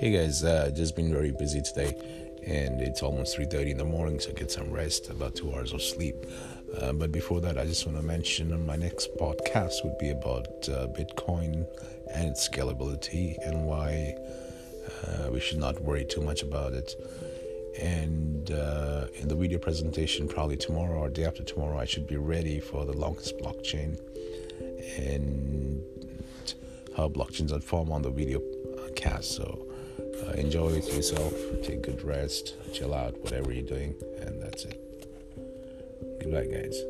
Hey guys, uh, just been very busy today, and it's almost 3:30 in the morning, so get some rest, about two hours of sleep. Uh, but before that, I just want to mention my next podcast would be about uh, Bitcoin and its scalability and why uh, we should not worry too much about it. And uh, in the video presentation, probably tomorrow or day after tomorrow, I should be ready for the longest blockchain and how blockchains are formed on the video cast. So uh, enjoy yourself, take good rest, chill out, whatever you're doing, and that's it. Goodbye, guys.